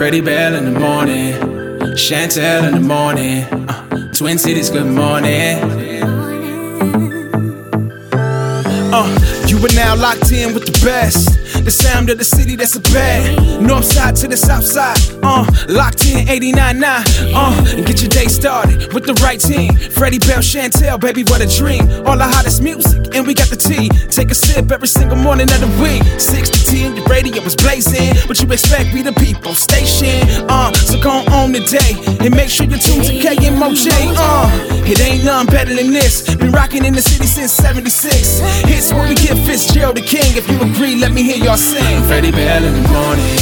Freddie Bell in the morning, Chantel in the morning, uh, Twin Cities, good morning. Uh, you are now locked in with the best. The sound of the city that's a bad. North side to the south side. Uh, locked in 89.9. Uh, and get your day started with the right team. Freddie Bell, Chantel, baby, what a dream. All the hottest music, and we got the tea. Take a sip every single morning of the week. 6 to 10, your radio was blazing. What you expect, be the people station. Uh, so go on today and make sure you tune to KMOJ. Uh, it ain't none better than this. Been rocking in the city since 76. Hits when we get Fitzgerald the king. If you agree, let me hear y'all sing. Freddie Bell in the morning,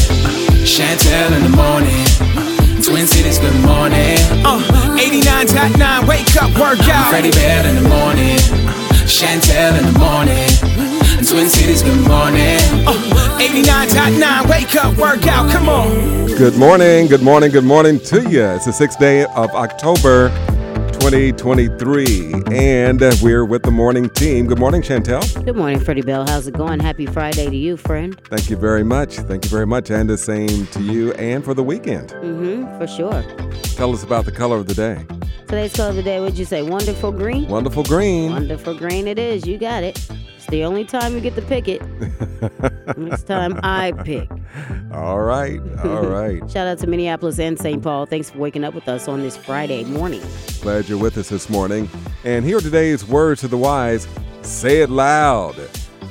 Chantel in the morning. Twin Cities, good morning. Uh, 89.9, wake up, workout. Freddie Bell in the morning, Chantel in the morning. Twin Cities, good morning. Uh, 89.9, wake up, workout, come on. Good morning, good morning, good morning to you. It's the sixth day of October 2023, and we're with the morning team. Good morning, Chantel. Good morning, Freddie Bell. How's it going? Happy Friday to you, friend. Thank you very much. Thank you very much, and the same to you and for the weekend. Mm-hmm, for sure. Tell us about the color of the day. Today's color of the day, would you say? Wonderful green? Wonderful green. Wonderful green it is. You got it. The only time you get to pick it. Next time I pick. All right, all right. Shout out to Minneapolis and St. Paul. Thanks for waking up with us on this Friday morning. Glad you're with us this morning. And here are today's words to the wise. Say it loud.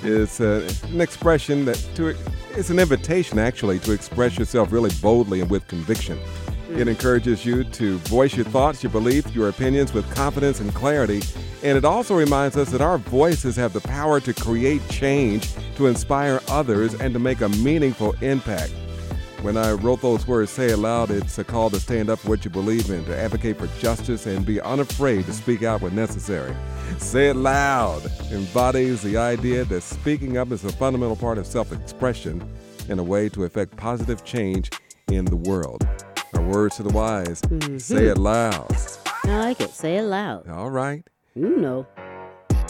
It's uh, an expression that to it's an invitation actually to express yourself really boldly and with conviction. It encourages you to voice your thoughts, your beliefs, your opinions with confidence and clarity. And it also reminds us that our voices have the power to create change, to inspire others, and to make a meaningful impact. When I wrote those words, say it loud, it's a call to stand up for what you believe in, to advocate for justice, and be unafraid to speak out when necessary. Say it loud embodies the idea that speaking up is a fundamental part of self expression and a way to effect positive change in the world. Our words to the wise say mm-hmm. it loud. I like it. Say it loud. All right. You know.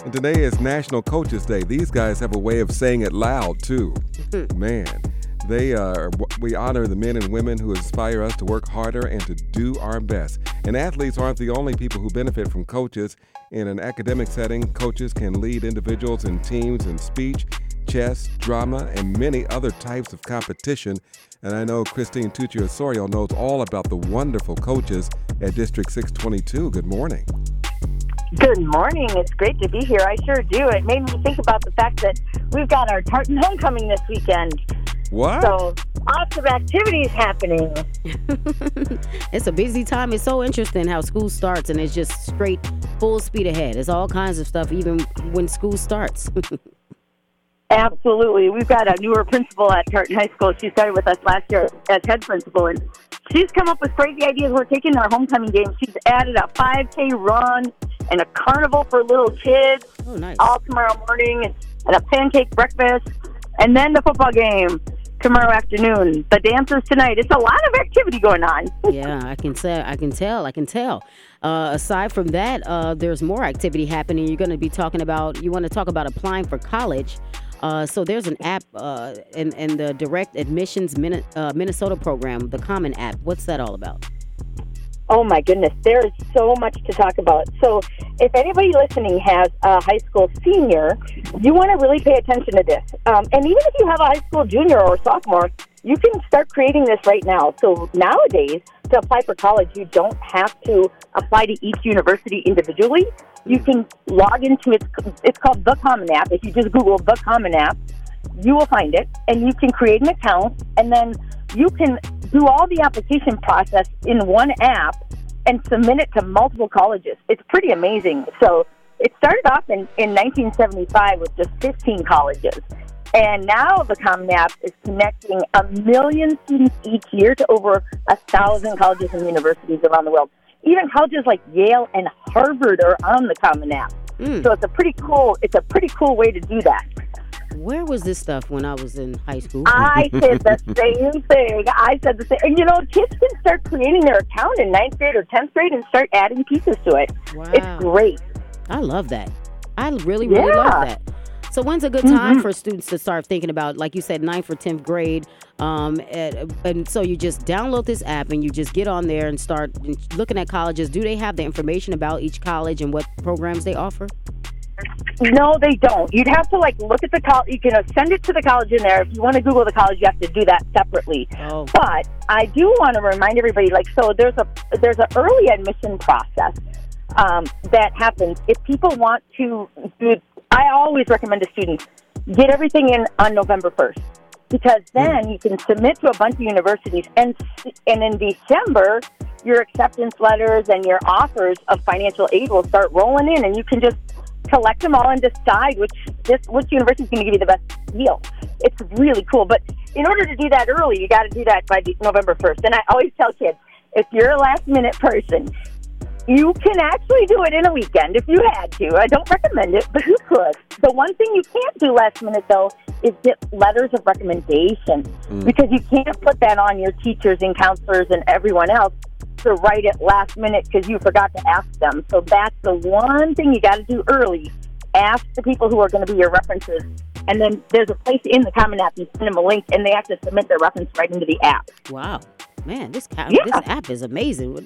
And today is National Coaches Day. These guys have a way of saying it loud, too. Man, they uh, are, we honor the men and women who inspire us to work harder and to do our best. And athletes aren't the only people who benefit from coaches. In an academic setting, coaches can lead individuals and teams in speech, chess, drama, and many other types of competition. And I know Christine Tucci Osorio knows all about the wonderful coaches at District 622. Good morning. Good morning. It's great to be here. I sure do. It made me think about the fact that we've got our Tartan homecoming this weekend. What? So lots of activities happening. It's a busy time. It's so interesting how school starts and it's just straight full speed ahead. It's all kinds of stuff even when school starts. Absolutely. We've got a newer principal at Tartan High School. She started with us last year as head principal, and she's come up with crazy ideas. We're taking our homecoming game. She's added a 5K run and a carnival for little kids oh, nice. all tomorrow morning, and a pancake breakfast, and then the football game tomorrow afternoon. The dances tonight. It's a lot of activity going on. yeah, I can say, I can tell, I can tell. Uh, aside from that, uh, there's more activity happening. You're going to be talking about. You want to talk about applying for college. Uh, so there's an app uh, in, in the Direct Admissions Min- uh, Minnesota program, the Common App. What's that all about? Oh my goodness, there is so much to talk about. So, if anybody listening has a high school senior, you want to really pay attention to this. Um, and even if you have a high school junior or sophomore, you can start creating this right now. So, nowadays, to apply for college, you don't have to apply to each university individually. You can log into it. It's called the Common App. If you just Google the Common App, you will find it, and you can create an account, and then you can do all the application process in one app and submit it to multiple colleges. It's pretty amazing. So it started off in, in 1975 with just 15 colleges. And now the Common App is connecting a million students each year to over a thousand colleges and universities around the world. Even colleges like Yale and Harvard are on the Common App. Mm. So it's a pretty cool. It's a pretty cool way to do that. Where was this stuff when I was in high school? I said the same thing. I said the same. And you know, kids can start creating their account in ninth grade or tenth grade and start adding pieces to it. Wow. It's great. I love that. I really, really love that. So when's a good time for students to start thinking about, like you said, ninth or tenth grade? Um, and, and so you just download this app and you just get on there and start looking at colleges. Do they have the information about each college and what programs they offer? No, they don't. You'd have to like look at the college. You can send it to the college in there. If you want to Google the college, you have to do that separately. Oh. But I do want to remind everybody, like, so there's a there's an early admission process um, that happens if people want to do. I always recommend to students get everything in on November first because then you can submit to a bunch of universities and and in December your acceptance letters and your offers of financial aid will start rolling in and you can just collect them all and decide which this which university is going to give you the best deal. It's really cool, but in order to do that early, you got to do that by November first. And I always tell kids, if you're a last minute person, you can actually do it in a weekend if you had to. I don't recommend it, but you could. The one thing you can't do last minute though is get letters of recommendation mm. because you can't put that on your teachers and counselors and everyone else to write it last minute because you forgot to ask them. So that's the one thing you got to do early. Ask the people who are going to be your references. And then there's a place in the Common App, you send them a link, and they have to submit their reference right into the app. Wow, man, this ca- Yeah. this app is amazing. We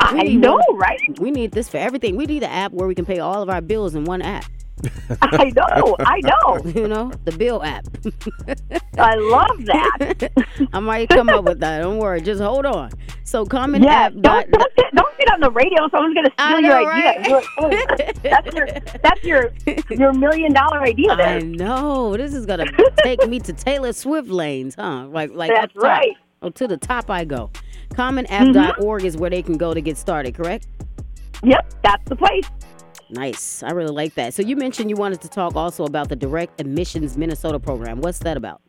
I need know, one- right? We need this for everything. We need an app where we can pay all of our bills in one app. I know, I know. You know, the bill app. I love that. I might come up with that. Don't worry. Just hold on. So common Yeah, app. dot- don't, don't, get, don't on the radio. Someone's going to steal know, your idea. right? That's your that's your your million dollar idea I know. This is gonna take me to Taylor Swift lanes, huh? Like like That's right. Oh, to the top I go. Commonapp.org mm-hmm. is where they can go to get started, correct? Yep, that's the place. Nice. I really like that. So you mentioned you wanted to talk also about the Direct Admissions Minnesota program. What's that about?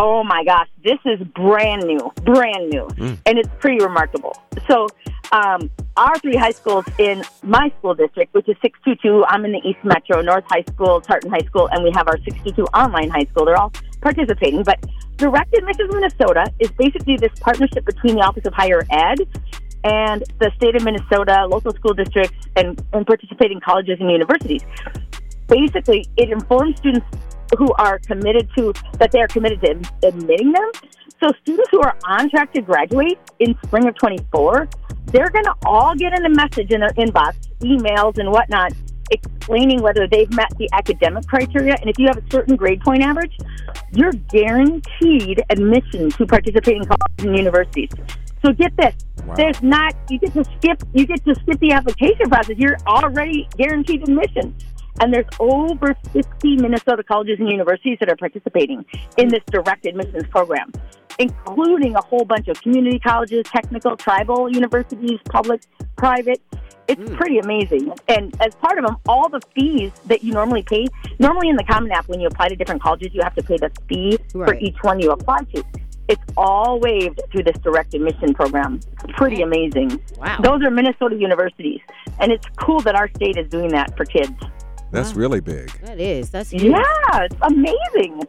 Oh my gosh, this is brand new, brand new, and it's pretty remarkable. So, um, our three high schools in my school district, which is 622, I'm in the East Metro, North High School, Tartan High School, and we have our 622 online high school. They're all participating, but Direct Admissions Minnesota is basically this partnership between the Office of Higher Ed and the state of Minnesota, local school districts, and, and participating colleges and universities. Basically, it informs students who are committed to that they are committed to admitting them. So students who are on track to graduate in spring of 24, they're going to all get in a message in their inbox, emails and whatnot, explaining whether they've met the academic criteria. And if you have a certain grade point average, you're guaranteed admission to participating colleges and universities. So get this. Wow. There's not you get to skip you get to skip the application process. You're already guaranteed admission. And there's over 50 Minnesota colleges and universities that are participating in this direct admissions program, including a whole bunch of community colleges, technical, tribal universities, public, private. It's hmm. pretty amazing. And as part of them, all the fees that you normally pay, normally in the Common App, when you apply to different colleges, you have to pay the fee for each one you apply to. It's all waived through this direct admission program. Pretty amazing. Wow. Those are Minnesota universities. And it's cool that our state is doing that for kids. That's really big. That is. That's huge. Yeah, it's amazing.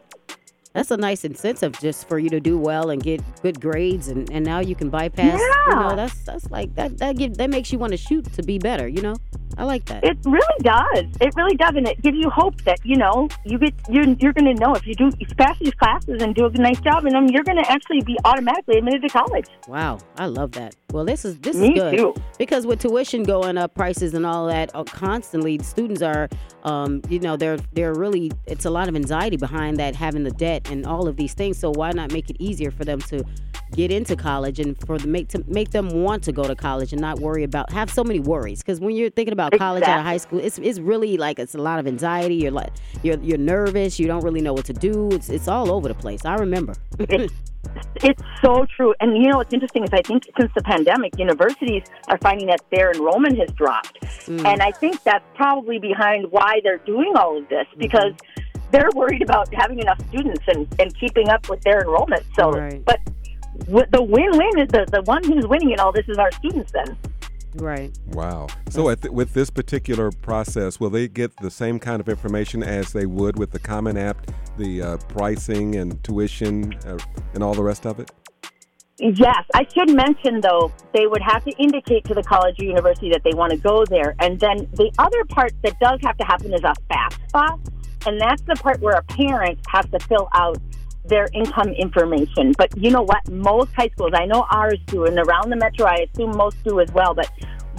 That's a nice incentive just for you to do well and get good grades and, and now you can bypass you Yeah. know, that's that's like that that give that makes you want to shoot to be better, you know? I like that. It really does. It really does, and it gives you hope that you know you get you're you're going to know if you do you pass these classes and do a nice job in them, you're going to actually be automatically admitted to college. Wow, I love that. Well, this is this Me is good too. because with tuition going up, prices and all that uh, constantly, students are, um, you know, they're they're really it's a lot of anxiety behind that having the debt and all of these things. So why not make it easier for them to get into college and for the make to make them want to go to college and not worry about have so many worries because when you're thinking about college out of high school, it's it's really like it's a lot of anxiety. You're like you're you're nervous. You don't really know what to do. It's it's all over the place. I remember. It's, it's so true. And you know what's interesting is I think since the pandemic, universities are finding that their enrollment has dropped. Mm. And I think that's probably behind why they're doing all of this mm-hmm. because they're worried about having enough students and, and keeping up with their enrollment. So, Right. but w- the win-win is the, the one who's winning in all this is our students then. right. Wow. So at th- with this particular process, will they get the same kind of information as they would with the Common App, the uh, pricing and tuition uh, and all the rest of it? Yes, I should mention though, they would have to indicate to the college or university that they want to go there. And then the other part that does have to happen is a FAFSA. And that's the part where a parent has to fill out their income information. But you know what? Most high schools, I know ours do, and around the metro, I assume most do as well. But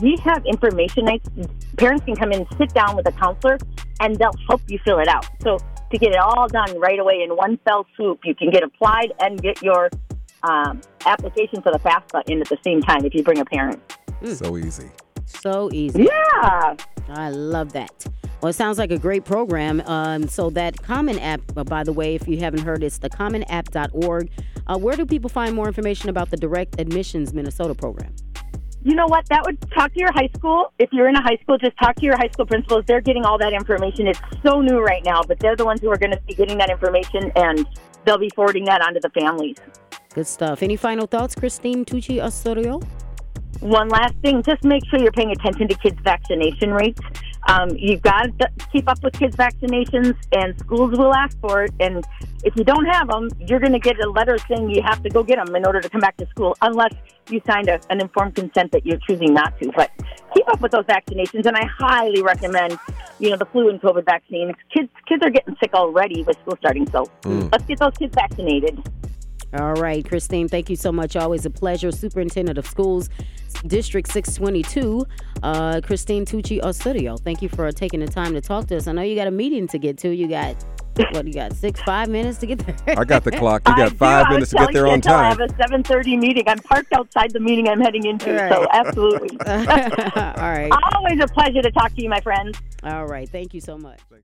we have information nights. Parents can come in, sit down with a counselor, and they'll help you fill it out. So to get it all done right away in one fell swoop, you can get applied and get your um, application for the FAFSA in at the same time if you bring a parent. So easy. So easy. Yeah. I love that. Well, it sounds like a great program. Um, so that Common App, uh, by the way, if you haven't heard, it's the thecommonapp.org. Uh, where do people find more information about the Direct Admissions Minnesota program? You know what? That would talk to your high school. If you're in a high school, just talk to your high school principals. They're getting all that information. It's so new right now, but they're the ones who are going to be getting that information and they'll be forwarding that onto the families. Good stuff. Any final thoughts, Christine Tucci Osorio? One last thing, just make sure you're paying attention to kids' vaccination rates. Um, you've got to keep up with kids' vaccinations, and schools will ask for it. And if you don't have them, you're going to get a letter saying you have to go get them in order to come back to school, unless you signed a, an informed consent that you're choosing not to. But keep up with those vaccinations, and I highly recommend, you know, the flu and COVID vaccines. Kids, kids are getting sick already with school starting, so let's get those kids vaccinated. All right, Christine, thank you so much. Always a pleasure. Superintendent of Schools, District 622, uh, Christine Tucci Osorio. Thank you for taking the time to talk to us. I know you got a meeting to get to. You got, what, you got six, five minutes to get there? I got the clock. You got do. five I minutes to get there on time I time. have a 7:30 meeting. I'm parked outside the meeting I'm heading into, so absolutely. All right. Always a pleasure to talk to you, my friends. All right. Thank you so much.